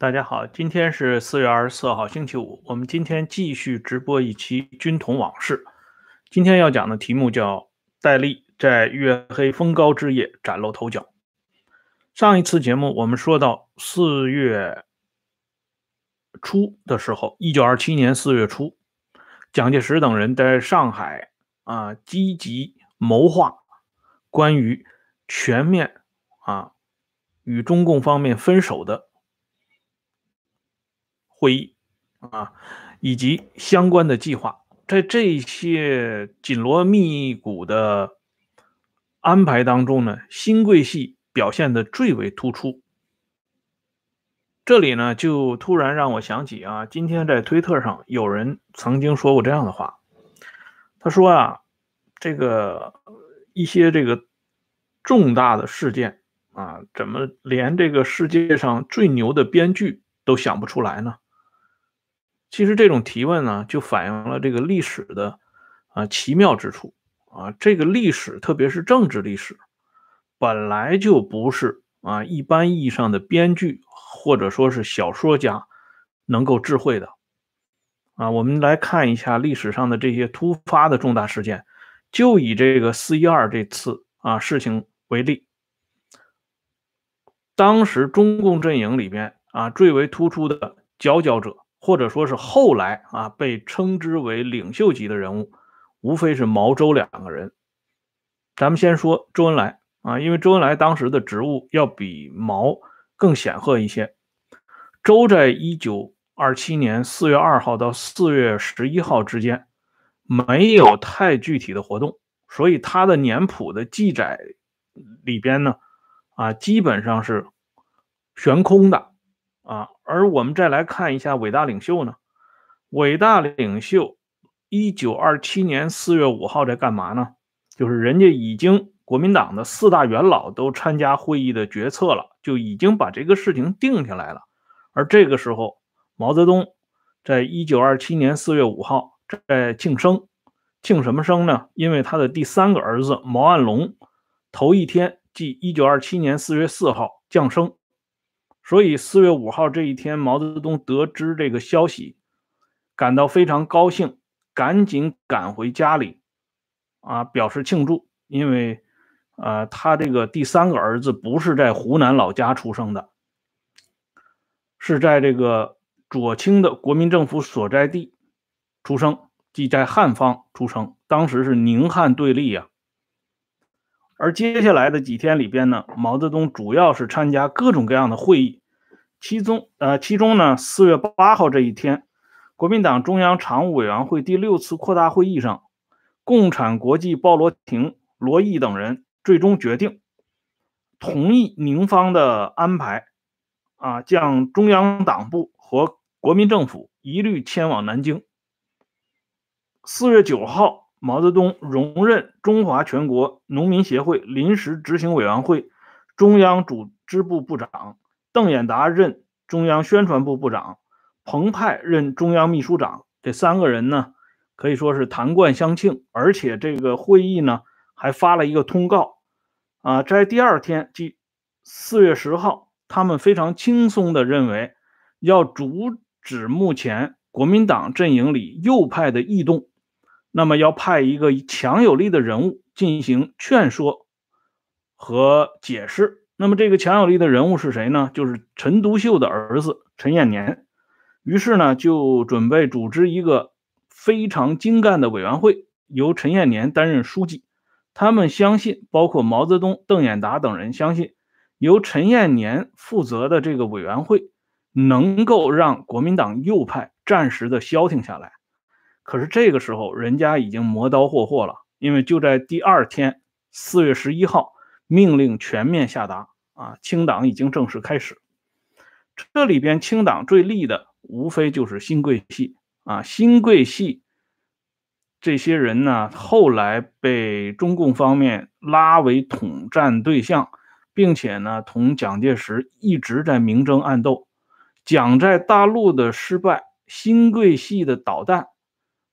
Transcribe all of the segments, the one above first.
大家好，今天是四月二十四号，星期五。我们今天继续直播一期《军统往事》。今天要讲的题目叫“戴笠在月黑风高之夜崭露头角”。上一次节目我们说到四月初的时候，一九二七年四月初，蒋介石等人在上海啊积极谋划关于全面啊与中共方面分手的。会议啊，以及相关的计划，在这些紧锣密鼓的安排当中呢，新贵系表现的最为突出。这里呢，就突然让我想起啊，今天在推特上有人曾经说过这样的话，他说啊，这个一些这个重大的事件啊，怎么连这个世界上最牛的编剧都想不出来呢？其实这种提问呢，就反映了这个历史的啊奇妙之处啊。这个历史，特别是政治历史，本来就不是啊一般意义上的编剧或者说是小说家能够智慧的啊。我们来看一下历史上的这些突发的重大事件，就以这个四一二这次啊事情为例，当时中共阵营里边啊最为突出的佼佼者。或者说是后来啊被称之为领袖级的人物，无非是毛周两个人。咱们先说周恩来啊，因为周恩来当时的职务要比毛更显赫一些。周在一九二七年四月二号到四月十一号之间没有太具体的活动，所以他的年谱的记载里边呢啊基本上是悬空的。啊，而我们再来看一下伟大领袖呢？伟大领袖一九二七年四月五号在干嘛呢？就是人家已经国民党的四大元老都参加会议的决策了，就已经把这个事情定下来了。而这个时候，毛泽东在一九二七年四月五号在庆生，庆什么生呢？因为他的第三个儿子毛岸龙头一天，即一九二七年四月四号降生。所以四月五号这一天，毛泽东得知这个消息，感到非常高兴，赶紧赶回家里，啊，表示庆祝。因为，呃，他这个第三个儿子不是在湖南老家出生的，是在这个左倾的国民政府所在地出生，即在汉方出生。当时是宁汉对立呀。而接下来的几天里边呢，毛泽东主要是参加各种各样的会议，其中呃，其中呢，四月八号这一天，国民党中央常务委员会第六次扩大会议上，共产国际鲍罗廷、罗毅等人最终决定同意宁方的安排，啊，将中央党部和国民政府一律迁往南京。四月九号。毛泽东荣任中华全国农民协会临时执行委员会中央组织部部长，邓演达任中央宣传部部长，彭湃任中央秘书长。这三个人呢，可以说是谈冠相庆，而且这个会议呢还发了一个通告，啊，在第二天，即四月十号，他们非常轻松地认为要阻止目前国民党阵营里右派的异动。那么要派一个强有力的人物进行劝说和解释。那么这个强有力的人物是谁呢？就是陈独秀的儿子陈延年。于是呢，就准备组织一个非常精干的委员会，由陈延年担任书记。他们相信，包括毛泽东、邓演达等人相信，由陈延年负责的这个委员会能够让国民党右派暂时的消停下来。可是这个时候，人家已经磨刀霍霍了，因为就在第二天，四月十一号，命令全面下达啊，清党已经正式开始。这里边清党最利的，无非就是新贵系啊，新贵系这些人呢，后来被中共方面拉为统战对象，并且呢，同蒋介石一直在明争暗斗。蒋在大陆的失败，新贵系的导弹。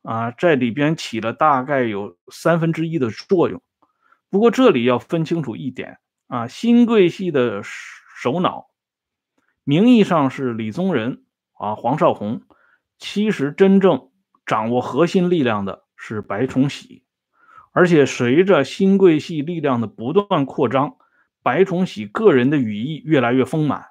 啊，在里边起了大概有三分之一的作用。不过这里要分清楚一点啊，新贵系的首脑名义上是李宗仁啊，黄绍竑，其实真正掌握核心力量的是白崇禧。而且随着新贵系力量的不断扩张，白崇禧个人的羽翼越来越丰满，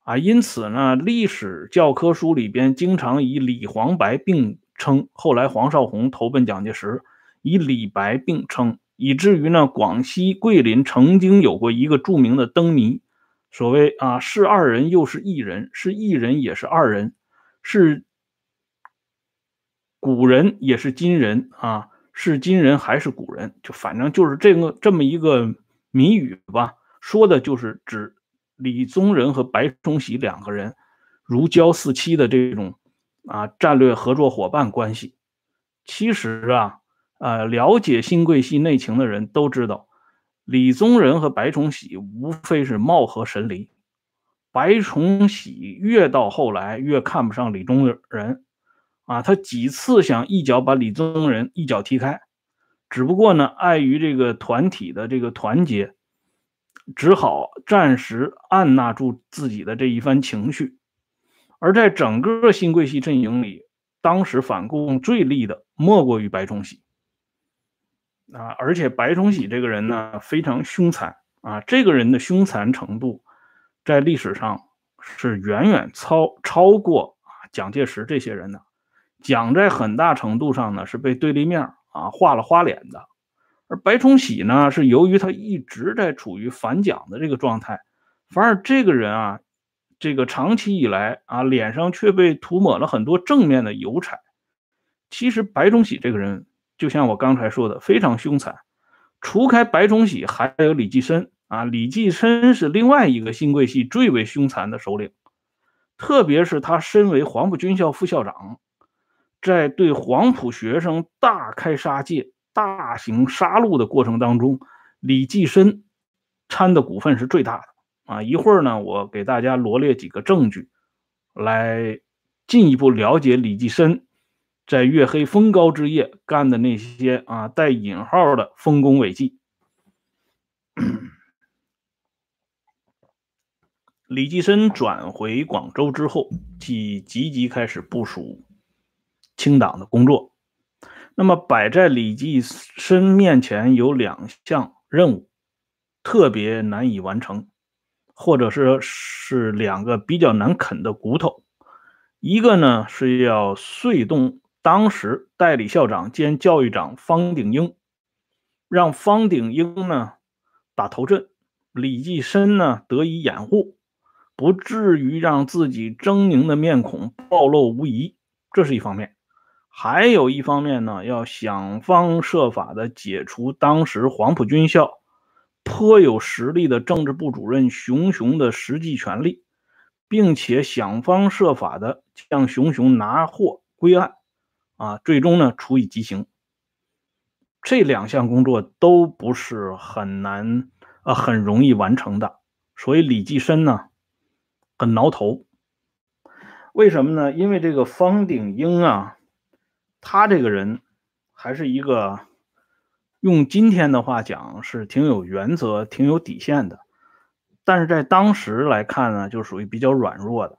啊，因此呢，历史教科书里边经常以李黄白并称。后来黄绍竑投奔蒋介石，以李白并称，以至于呢，广西桂林曾经有过一个著名的灯谜，所谓啊，是二人又是一人，是一人也是二人，是古人也是今人啊。是今人还是古人？就反正就是这个这么一个谜语吧，说的就是指李宗仁和白崇禧两个人如胶似漆的这种啊战略合作伙伴关系。其实啊，呃，了解新贵系内情的人都知道，李宗仁和白崇禧无非是貌合神离。白崇禧越到后来越看不上李宗仁。啊，他几次想一脚把李宗仁一脚踢开，只不过呢，碍于这个团体的这个团结，只好暂时按捺住自己的这一番情绪。而在整个新贵系阵营里，当时反共最厉的莫过于白崇禧。啊，而且白崇禧这个人呢，非常凶残啊，这个人的凶残程度，在历史上是远远超超过啊蒋介石这些人的。蒋在很大程度上呢是被对立面啊画了花脸的，而白崇禧呢是由于他一直在处于反蒋的这个状态，反而这个人啊，这个长期以来啊脸上却被涂抹了很多正面的油彩。其实白崇禧这个人就像我刚才说的非常凶残，除开白崇禧还有李济深啊，李济深是另外一个新贵系最为凶残的首领，特别是他身为黄埔军校副校长。在对黄埔学生大开杀戒、大型杀戮的过程当中，李济深参的股份是最大的啊！一会儿呢，我给大家罗列几个证据，来进一步了解李济深在月黑风高之夜干的那些啊带引号的丰功伟绩。李济深转回广州之后，即积极开始部署。清党的工作，那么摆在李济深面前有两项任务，特别难以完成，或者是是两个比较难啃的骨头。一个呢是要说动当时代理校长兼教育长方鼎英，让方鼎英呢打头阵，李济深呢得以掩护，不至于让自己狰狞的面孔暴露无遗。这是一方面。还有一方面呢，要想方设法的解除当时黄埔军校颇有实力的政治部主任熊雄的实际权力，并且想方设法的将熊雄拿获归案，啊，最终呢处以极刑。这两项工作都不是很难啊，很容易完成的，所以李济深呢很挠头。为什么呢？因为这个方鼎英啊。他这个人还是一个用今天的话讲是挺有原则、挺有底线的，但是在当时来看呢，就属于比较软弱的。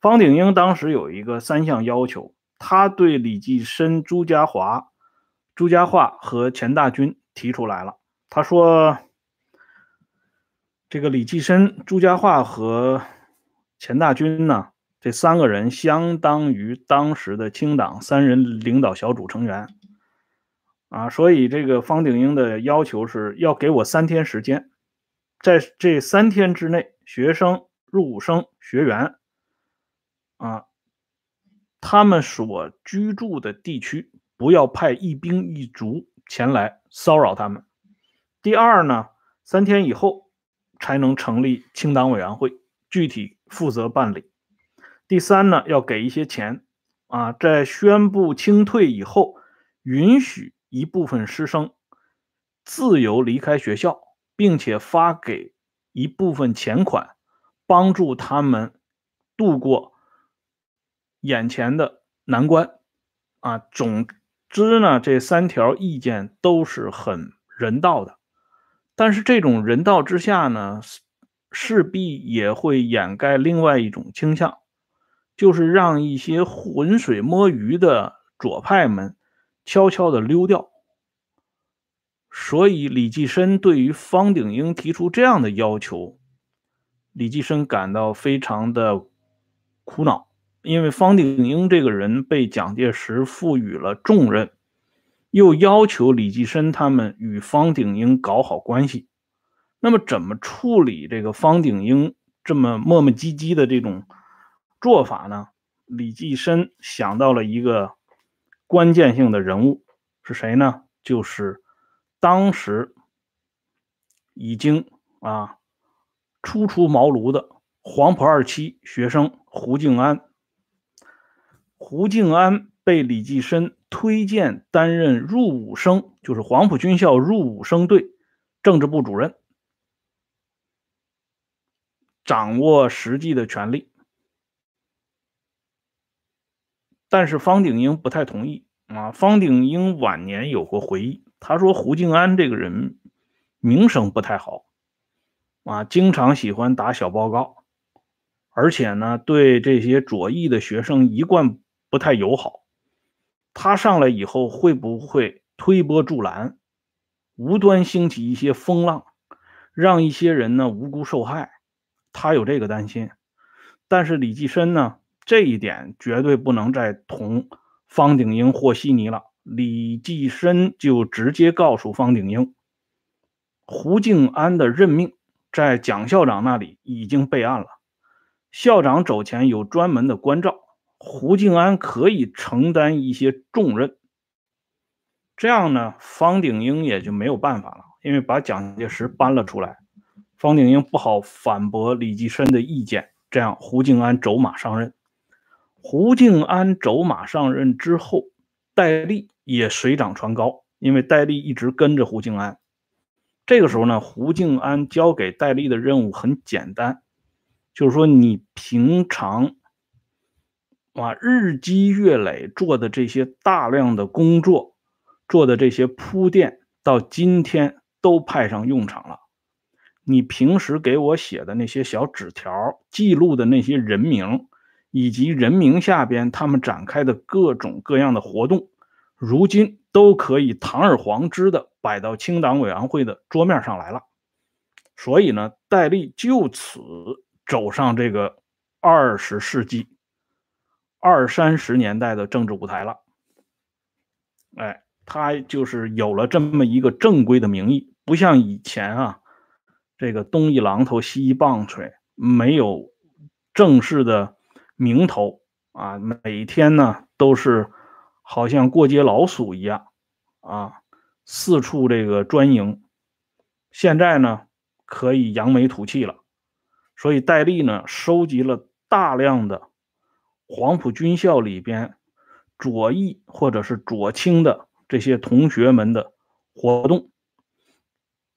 方鼎英当时有一个三项要求，他对李济深、朱家骅、朱家骅和钱大钧提出来了。他说：“这个李济深、朱家骅和钱大钧呢？”这三个人相当于当时的清党三人领导小组成员，啊，所以这个方鼎英的要求是要给我三天时间，在这三天之内，学生、入伍生、学员，啊，他们所居住的地区不要派一兵一卒前来骚扰他们。第二呢，三天以后才能成立清党委员会，具体负责办理。第三呢，要给一些钱，啊，在宣布清退以后，允许一部分师生自由离开学校，并且发给一部分钱款，帮助他们度过眼前的难关。啊，总之呢，这三条意见都是很人道的，但是这种人道之下呢，势必也会掩盖另外一种倾向，就是让一些浑水摸鱼的左派们悄悄的溜掉。所以，李济深对于方鼎英提出这样的要求，李济深感到非常的苦恼，因为方鼎英这个人被蒋介石赋予了重任，又要求李济深他们与方鼎英搞好关系。那么，怎么处理这个方鼎英这么磨磨唧唧的这种做法呢？李济深想到了一个关键性的人物，是谁呢？就是。当时已经啊初出茅庐的黄埔二期学生胡静安，胡静安被李济深推荐担任入伍生，就是黄埔军校入伍生队政治部主任，掌握实际的权力。但是方鼎英不太同意啊。方鼎英晚年有过回忆。他说：“胡静安这个人名声不太好啊，经常喜欢打小报告，而且呢，对这些左翼的学生一贯不太友好。他上来以后会不会推波助澜，无端兴起一些风浪，让一些人呢无辜受害？他有这个担心。但是李济深呢，这一点绝对不能再同方鼎英和稀泥了。”李济深就直接告诉方鼎英，胡静安的任命在蒋校长那里已经备案了，校长走前有专门的关照，胡静安可以承担一些重任。这样呢，方鼎英也就没有办法了，因为把蒋介石搬了出来，方鼎英不好反驳李济深的意见。这样，胡静安走马上任。胡静安走马上任之后，戴笠。也水涨船高，因为戴笠一直跟着胡静安。这个时候呢，胡静安交给戴笠的任务很简单，就是说你平常啊日积月累做的这些大量的工作，做的这些铺垫，到今天都派上用场了。你平时给我写的那些小纸条，记录的那些人名，以及人名下边他们展开的各种各样的活动。如今都可以堂而皇之的摆到清党委员会的桌面上来了，所以呢，戴笠就此走上这个二十世纪二三十年代的政治舞台了。哎，他就是有了这么一个正规的名义，不像以前啊，这个东一榔头西一棒槌，没有正式的名头啊，每天呢都是。好像过街老鼠一样，啊，四处这个专营。现在呢，可以扬眉吐气了。所以戴笠呢，收集了大量的黄埔军校里边左翼或者是左倾的这些同学们的活动，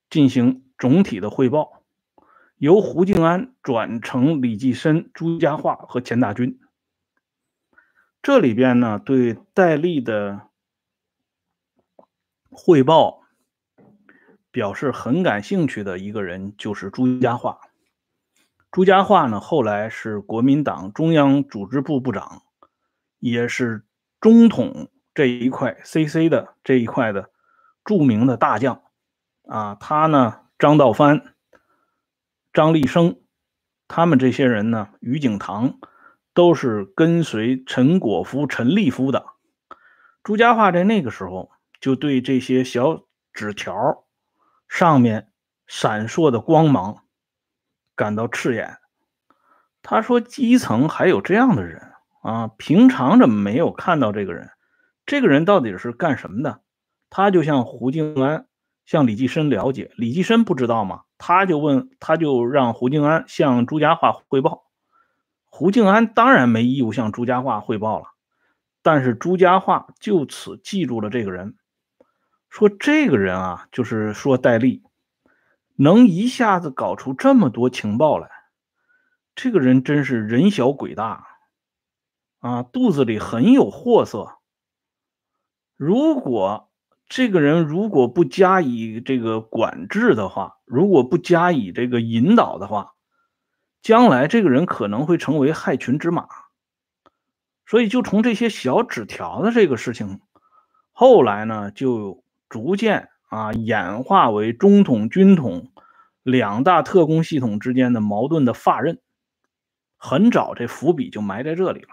进行总体的汇报，由胡静安转成李济深、朱家骅和钱大钧。这里边呢，对戴笠的汇报表示很感兴趣的一个人，就是朱家骅。朱家骅呢，后来是国民党中央组织部部长，也是中统这一块 CC 的这一块的著名的大将。啊，他呢，张道藩、张立生，他们这些人呢，于景堂。都是跟随陈果夫、陈立夫的。朱家骅在那个时候就对这些小纸条上面闪烁的光芒感到刺眼。他说：“基层还有这样的人啊？平常怎么没有看到这个人？这个人到底是干什么的？”他就向胡静安、向李济深了解，李济深不知道吗？他就问，他就让胡静安向朱家化汇报。胡静安当然没义务向朱家化汇报了，但是朱家化就此记住了这个人，说这个人啊，就是说戴笠能一下子搞出这么多情报来，这个人真是人小鬼大啊，肚子里很有货色。如果这个人如果不加以这个管制的话，如果不加以这个引导的话，将来这个人可能会成为害群之马。所以，就从这些小纸条的这个事情，后来呢，就逐渐啊演化为中统、军统两大特工系统之间的矛盾的发刃。很早，这伏笔就埋在这里了，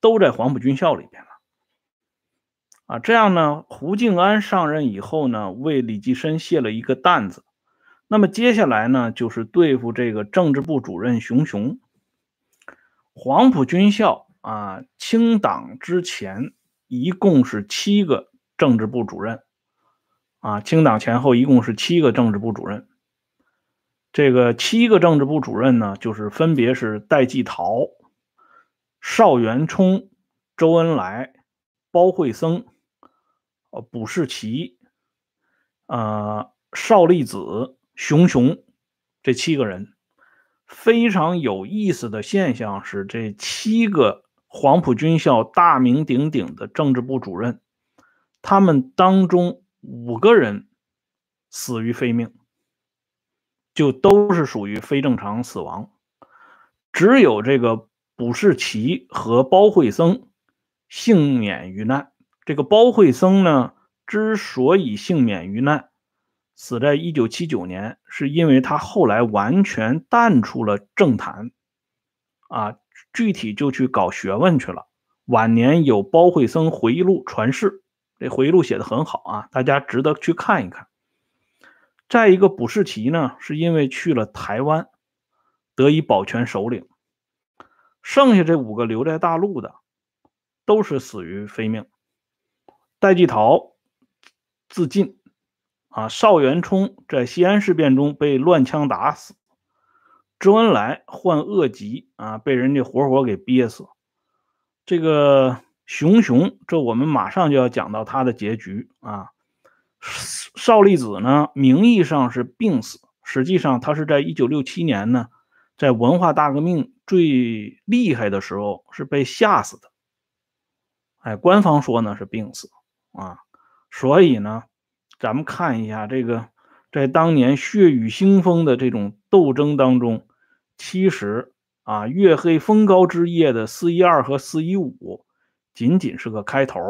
都在黄埔军校里边了。啊，这样呢，胡静安上任以后呢，为李济深卸了一个担子。那么接下来呢，就是对付这个政治部主任熊雄。黄埔军校。啊，清党之前一共是七个政治部主任，啊，清党前后一共是七个政治部主任。这个七个政治部主任呢，就是分别是戴季陶、邵元冲、周恩来、包惠僧、呃，卜世奇、呃，邵力子、熊雄这七个人。非常有意思的现象是，这七个。黄埔军校大名鼎鼎的政治部主任，他们当中五个人死于非命，就都是属于非正常死亡。只有这个卜世奇和包惠僧幸免于难。这个包惠僧呢，之所以幸免于难，死在一九七九年，是因为他后来完全淡出了政坛，啊。具体就去搞学问去了。晚年有包惠僧回忆录传世，这回忆录写的很好啊，大家值得去看一看。再一个，卜世奇呢，是因为去了台湾，得以保全首领。剩下这五个留在大陆的，都是死于非命。戴季陶自尽，啊，邵元冲在西安事变中被乱枪打死。周恩来患恶疾啊，被人家活活给憋死。这个熊熊，这我们马上就要讲到他的结局啊。邵力子呢，名义上是病死，实际上他是在一九六七年呢，在文化大革命最厉害的时候是被吓死的。哎，官方说呢是病死啊。所以呢，咱们看一下这个，在当年血雨腥风的这种斗争当中。其实啊，月黑风高之夜的四一二和四一五，仅仅是个开头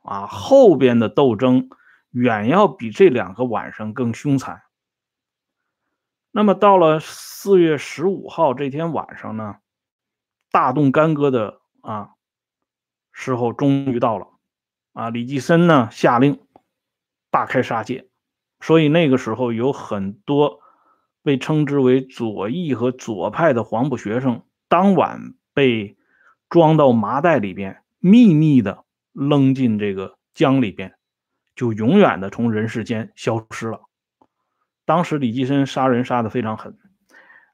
啊，后边的斗争远要比这两个晚上更凶残。那么到了四月十五号这天晚上呢，大动干戈的啊时候终于到了啊，李济深呢下令大开杀戒，所以那个时候有很多。被称之为左翼和左派的黄埔学生，当晚被装到麻袋里边，秘密的扔进这个江里边，就永远的从人世间消失了。当时李济深杀人杀的非常狠，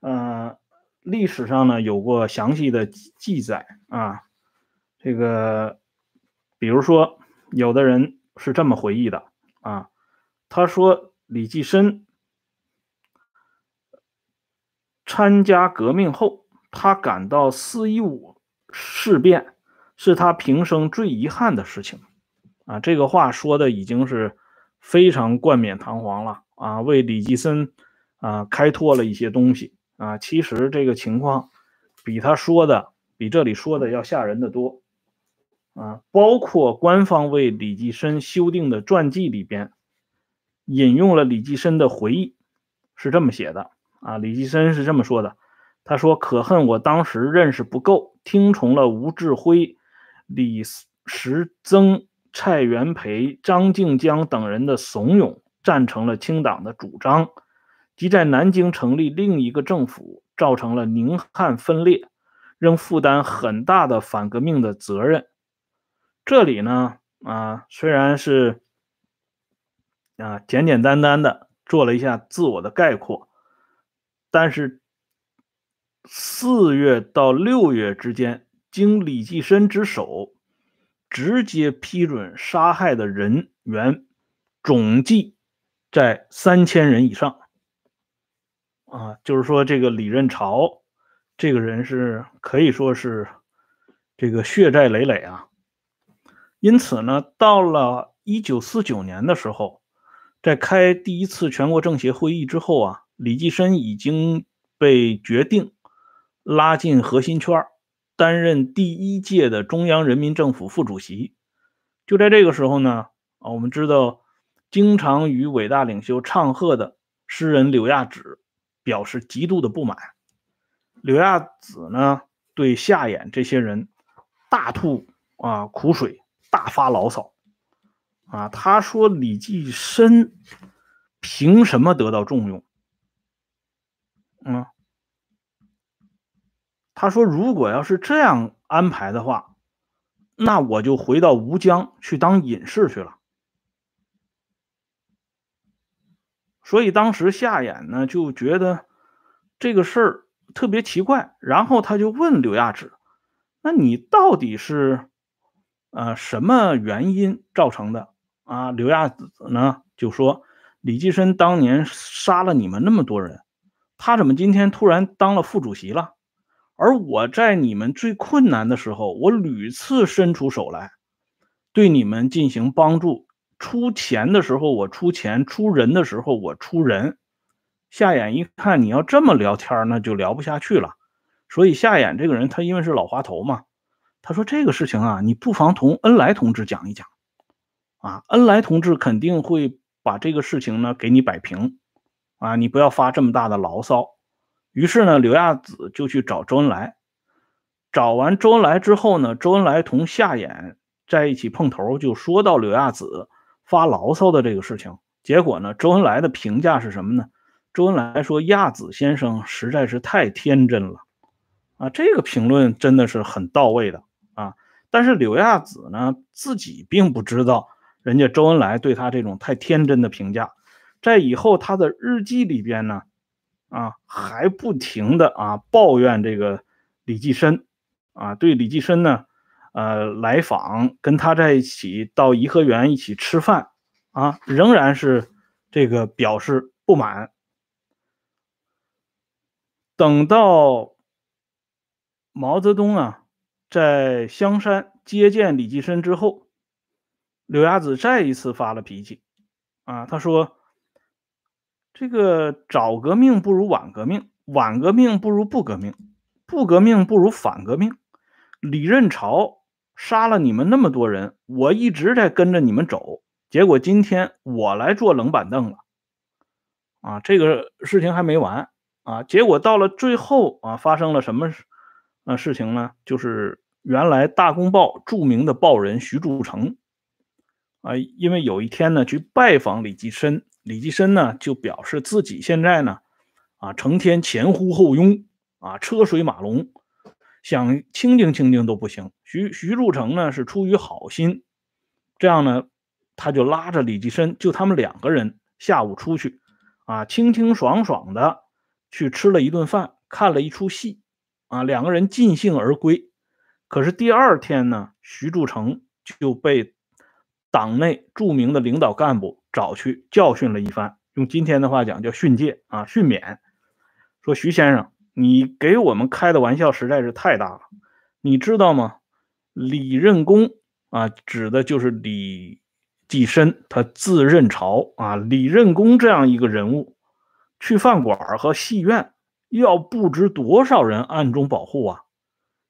呃，历史上呢有过详细的记载啊，这个，比如说有的人是这么回忆的啊，他说李济深。参加革命后，他感到四一五事变是他平生最遗憾的事情。啊，这个话说的已经是非常冠冕堂皇了啊，为李济深啊开拓了一些东西啊。其实这个情况比他说的比这里说的要吓人的多啊。包括官方为李济深修订的传记里边，引用了李济深的回忆，是这么写的。啊，李济深是这么说的：“他说，可恨我当时认识不够，听从了吴志辉、李时增、蔡元培、张静江等人的怂恿，赞成了清党的主张，即在南京成立另一个政府，造成了宁汉分裂，仍负担很大的反革命的责任。”这里呢，啊，虽然是啊简简单单的做了一下自我的概括。但是四月到六月之间，经李济深之手，直接批准杀害的人员总计在三千人以上。啊，就是说这个李任潮这个人是可以说是这个血债累累啊。因此呢，到了一九四九年的时候，在开第一次全国政协会议之后啊。李济深已经被决定拉进核心圈担任第一届的中央人民政府副主席。就在这个时候呢，啊，我们知道，经常与伟大领袖唱和的诗人柳亚子表示极度的不满。柳亚子呢，对夏衍这些人大吐啊苦水，大发牢骚。啊，他说李济深凭什么得到重用？嗯。他说：“如果要是这样安排的话，那我就回到吴江去当隐士去了。”所以当时夏衍呢就觉得这个事儿特别奇怪，然后他就问刘亚子：“那你到底是呃什么原因造成的？”啊，刘亚子呢就说：“李济深当年杀了你们那么多人，他怎么今天突然当了副主席了？”而我在你们最困难的时候，我屡次伸出手来，对你们进行帮助。出钱的时候我出钱，出人的时候我出人。夏衍一看你要这么聊天，那就聊不下去了。所以夏衍这个人，他因为是老滑头嘛，他说这个事情啊，你不妨同恩来同志讲一讲，啊，恩来同志肯定会把这个事情呢给你摆平，啊，你不要发这么大的牢骚。于是呢，刘亚子就去找周恩来。找完周恩来之后呢，周恩来同夏衍在一起碰头，就说到刘亚子发牢骚的这个事情。结果呢，周恩来的评价是什么呢？周恩来说：“亚子先生实在是太天真了。”啊，这个评论真的是很到位的啊。但是刘亚子呢，自己并不知道人家周恩来对他这种太天真的评价，在以后他的日记里边呢。啊，还不停的啊抱怨这个李济深，啊对李济深呢，呃来访跟他在一起到颐和园一起吃饭，啊仍然是这个表示不满。等到毛泽东啊在香山接见李济深之后，柳亚子再一次发了脾气，啊他说。这个早革命不如晚革命，晚革命不如不革命，不革命不如反革命。李任潮杀了你们那么多人，我一直在跟着你们走，结果今天我来坐冷板凳了。啊，这个事情还没完啊！结果到了最后啊，发生了什么呃事情呢？就是原来《大公报》著名的报人徐铸成啊，因为有一天呢去拜访李济深。李济深呢，就表示自己现在呢，啊，成天前呼后拥，啊，车水马龙，想清静清静都不行。徐徐铸成呢，是出于好心，这样呢，他就拉着李济深，就他们两个人下午出去，啊，清清爽爽的去吃了一顿饭，看了一出戏，啊，两个人尽兴而归。可是第二天呢，徐铸成就被党内著名的领导干部。找去教训了一番，用今天的话讲叫训诫啊，训勉。说徐先生，你给我们开的玩笑实在是太大了，你知道吗？李任公啊，指的就是李济深，他自任朝啊。李任公这样一个人物，去饭馆和戏院要不知多少人暗中保护啊，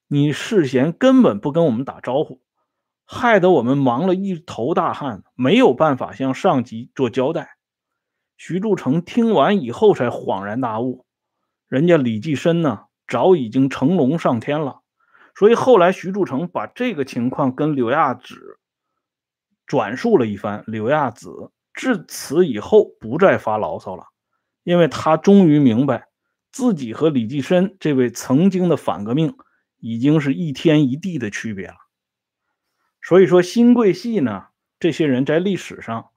你事先根本不跟我们打招呼。害得我们忙了一头大汗，没有办法向上级做交代。徐铸成听完以后才恍然大悟，人家李济深呢，早已经乘龙上天了。所以后来徐铸成把这个情况跟柳亚子转述了一番，柳亚子至此以后不再发牢骚了，因为他终于明白，自己和李济深这位曾经的反革命，已经是一天一地的区别了。所以说，新贵系呢，这些人在历史上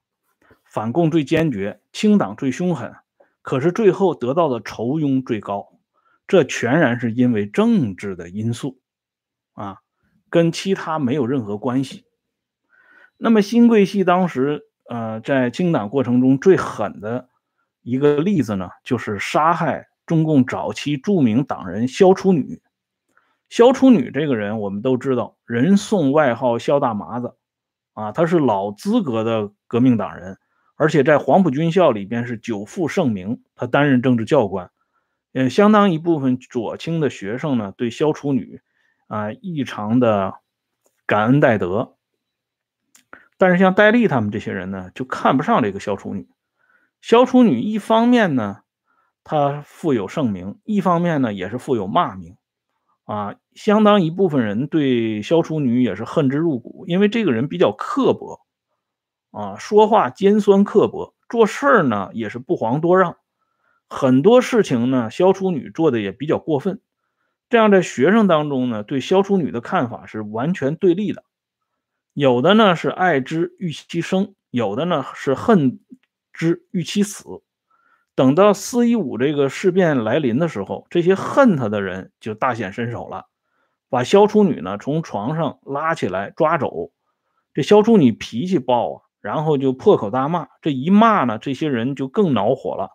反共最坚决，清党最凶狠，可是最后得到的酬庸最高，这全然是因为政治的因素，啊，跟其他没有任何关系。那么，新贵系当时呃，在清党过程中最狠的一个例子呢，就是杀害中共早期著名党人萧楚女。萧楚女这个人，我们都知道，人送外号“萧大麻子”，啊，他是老资格的革命党人，而且在黄埔军校里边是久负盛名。他担任政治教官，呃，相当一部分左倾的学生呢，对萧楚女啊异常的感恩戴德。但是像戴笠他们这些人呢，就看不上这个萧楚女。萧楚女一方面呢，她富有盛名；一方面呢，也是富有骂名。啊，相当一部分人对萧楚女也是恨之入骨，因为这个人比较刻薄，啊，说话尖酸刻薄，做事儿呢也是不遑多让。很多事情呢，萧楚女做的也比较过分。这样在学生当中呢，对萧楚女的看法是完全对立的。有的呢是爱之欲其生，有的呢是恨之欲其死。等到四一五这个事变来临的时候，这些恨他的人就大显身手了，把萧楚女呢从床上拉起来抓走。这萧楚女脾气暴啊，然后就破口大骂。这一骂呢，这些人就更恼火了，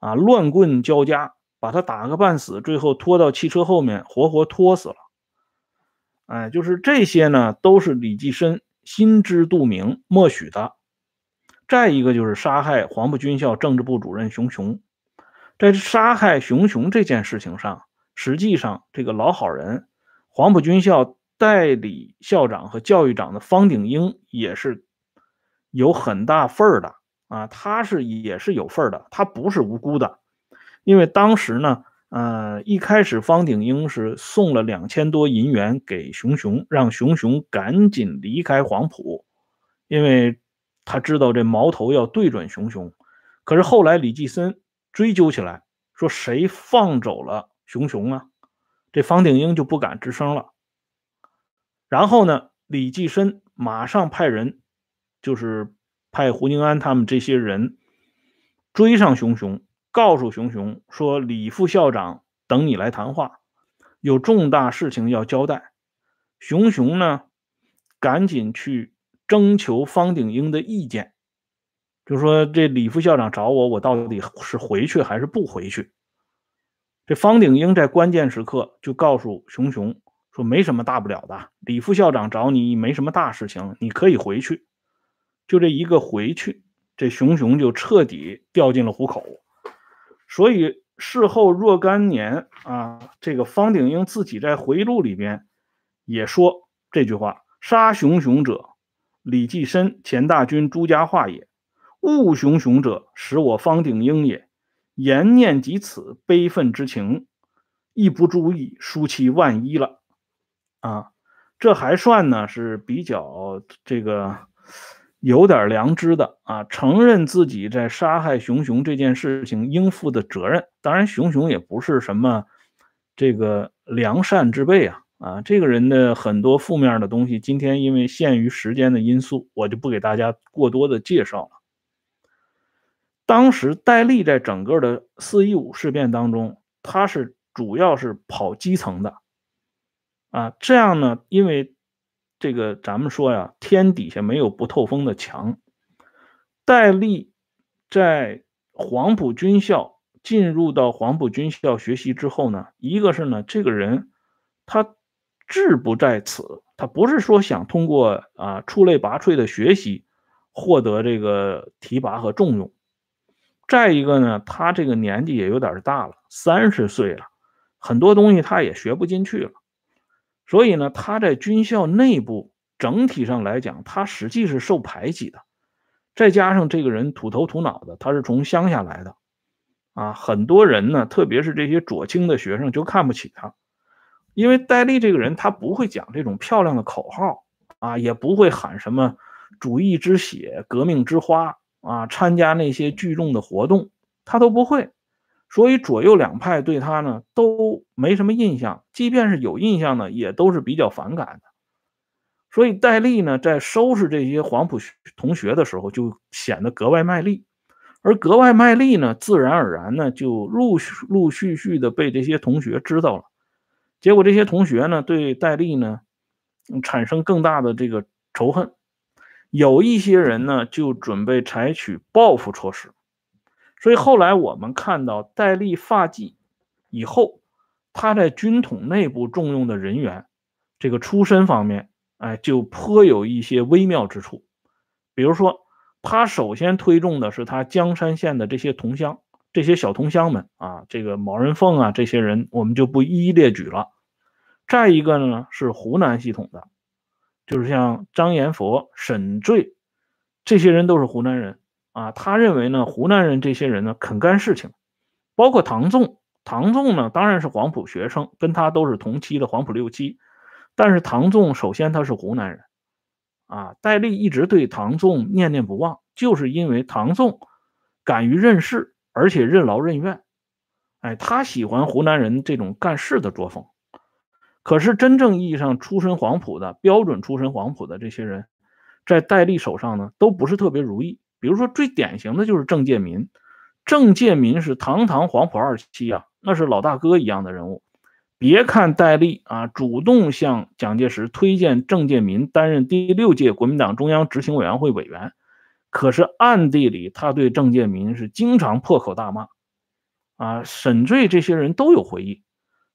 啊，乱棍交加，把他打个半死，最后拖到汽车后面，活活拖死了。哎，就是这些呢，都是李济深心知肚明，默许的。再一个就是杀害黄埔军校政治部主任熊雄，在杀害熊雄这件事情上，实际上这个老好人黄埔军校代理校长和教育长的方鼎英也是有很大份儿的啊，他是也是有份儿的，他不是无辜的，因为当时呢。呃，一开始方鼎英是送了两千多银元给熊雄，让熊熊赶紧离开黄埔，因为他知道这矛头要对准熊熊。可是后来李济深追究起来，说谁放走了熊熊啊？这方鼎英就不敢吱声了。然后呢，李济深马上派人，就是派胡宁安他们这些人追上熊熊。告诉熊熊说：“李副校长等你来谈话，有重大事情要交代。”熊熊呢，赶紧去征求方鼎英的意见，就说：“这李副校长找我，我到底是回去还是不回去？”这方鼎英在关键时刻就告诉熊熊说：“没什么大不了的，李副校长找你没什么大事情，你可以回去。”就这一个回去，这熊熊就彻底掉进了虎口。所以事后若干年啊，这个方鼎英自己在回忆录里边也说这句话：“杀熊熊者，李济深、钱大钧、朱家化也；误熊熊者，使我方鼎英也。言念及此，悲愤之情，亦不注意，疏其万一了。”啊，这还算呢是比较这个。有点良知的啊，承认自己在杀害熊熊这件事情应负的责任。当然，熊熊也不是什么这个良善之辈啊啊，这个人的很多负面的东西，今天因为限于时间的因素，我就不给大家过多的介绍了。当时戴笠在整个的四一五事变当中，他是主要是跑基层的啊，这样呢，因为。这个咱们说呀，天底下没有不透风的墙。戴笠在黄埔军校进入到黄埔军校学习之后呢，一个是呢，这个人他志不在此，他不是说想通过啊出类拔萃的学习获得这个提拔和重用。再一个呢，他这个年纪也有点大了，三十岁了，很多东西他也学不进去了。所以呢，他在军校内部整体上来讲，他实际是受排挤的。再加上这个人土头土脑的，他是从乡下来的，啊，很多人呢，特别是这些左倾的学生就看不起他，因为戴笠这个人他不会讲这种漂亮的口号啊，也不会喊什么“主义之血，革命之花”啊，参加那些聚众的活动，他都不会。所以左右两派对他呢都没什么印象，即便是有印象呢，也都是比较反感的。所以戴笠呢在收拾这些黄埔同学的时候，就显得格外卖力，而格外卖力呢，自然而然呢就陆续陆续续的被这些同学知道了。结果这些同学呢对戴笠呢产生更大的这个仇恨，有一些人呢就准备采取报复措施。所以后来我们看到戴笠发迹以后，他在军统内部重用的人员，这个出身方面，哎，就颇有一些微妙之处。比如说，他首先推重的是他江山县的这些同乡，这些小同乡们啊，这个毛人凤啊，这些人我们就不一一列举了。再一个呢是湖南系统的，就是像张延佛、沈醉这些人都是湖南人啊。他认为呢，湖南人这些人呢肯干事情，包括唐纵。唐纵呢当然是黄埔学生，跟他都是同期的黄埔六期。但是唐纵首先他是湖南人啊，戴笠一直对唐纵念念不忘，就是因为唐纵敢于任事，而且任劳任怨。哎，他喜欢湖南人这种干事的作风。可是真正意义上出身黄埔的标准出身黄埔的这些人，在戴笠手上呢都不是特别如意。比如说最典型的就是郑介民，郑介民是堂堂黄埔二期啊，那是老大哥一样的人物。别看戴笠啊主动向蒋介石推荐郑介民担任第六届国民党中央执行委员会委员，可是暗地里他对郑介民是经常破口大骂。啊，沈醉这些人都有回忆，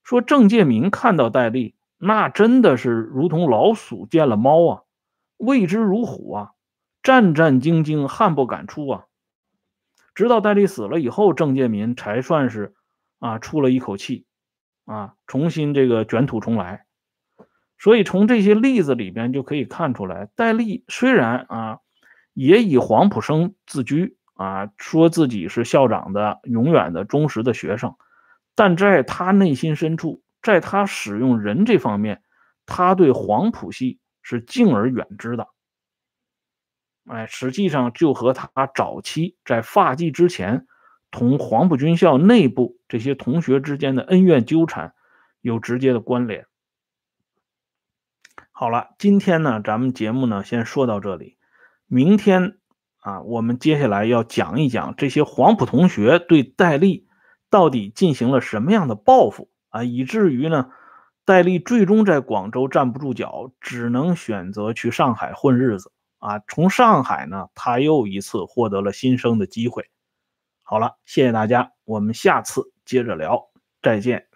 说郑介民看到戴笠，那真的是如同老鼠见了猫啊，畏之如虎啊，战战兢兢，汗不敢出啊。直到戴笠死了以后，郑介民才算是啊出了一口气。啊，重新这个卷土重来，所以从这些例子里边就可以看出来，戴笠虽然啊也以黄埔生自居啊，说自己是校长的永远的忠实的学生，但在他内心深处，在他使用人这方面，他对黄埔系是敬而远之的。哎，实际上就和他早期在发迹之前。同黄埔军校内部这些同学之间的恩怨纠缠有直接的关联。好了，今天呢，咱们节目呢先说到这里。明天啊，我们接下来要讲一讲这些黄埔同学对戴笠到底进行了什么样的报复啊，以至于呢，戴笠最终在广州站不住脚，只能选择去上海混日子啊。从上海呢，他又一次获得了新生的机会。好了，谢谢大家，我们下次接着聊，再见。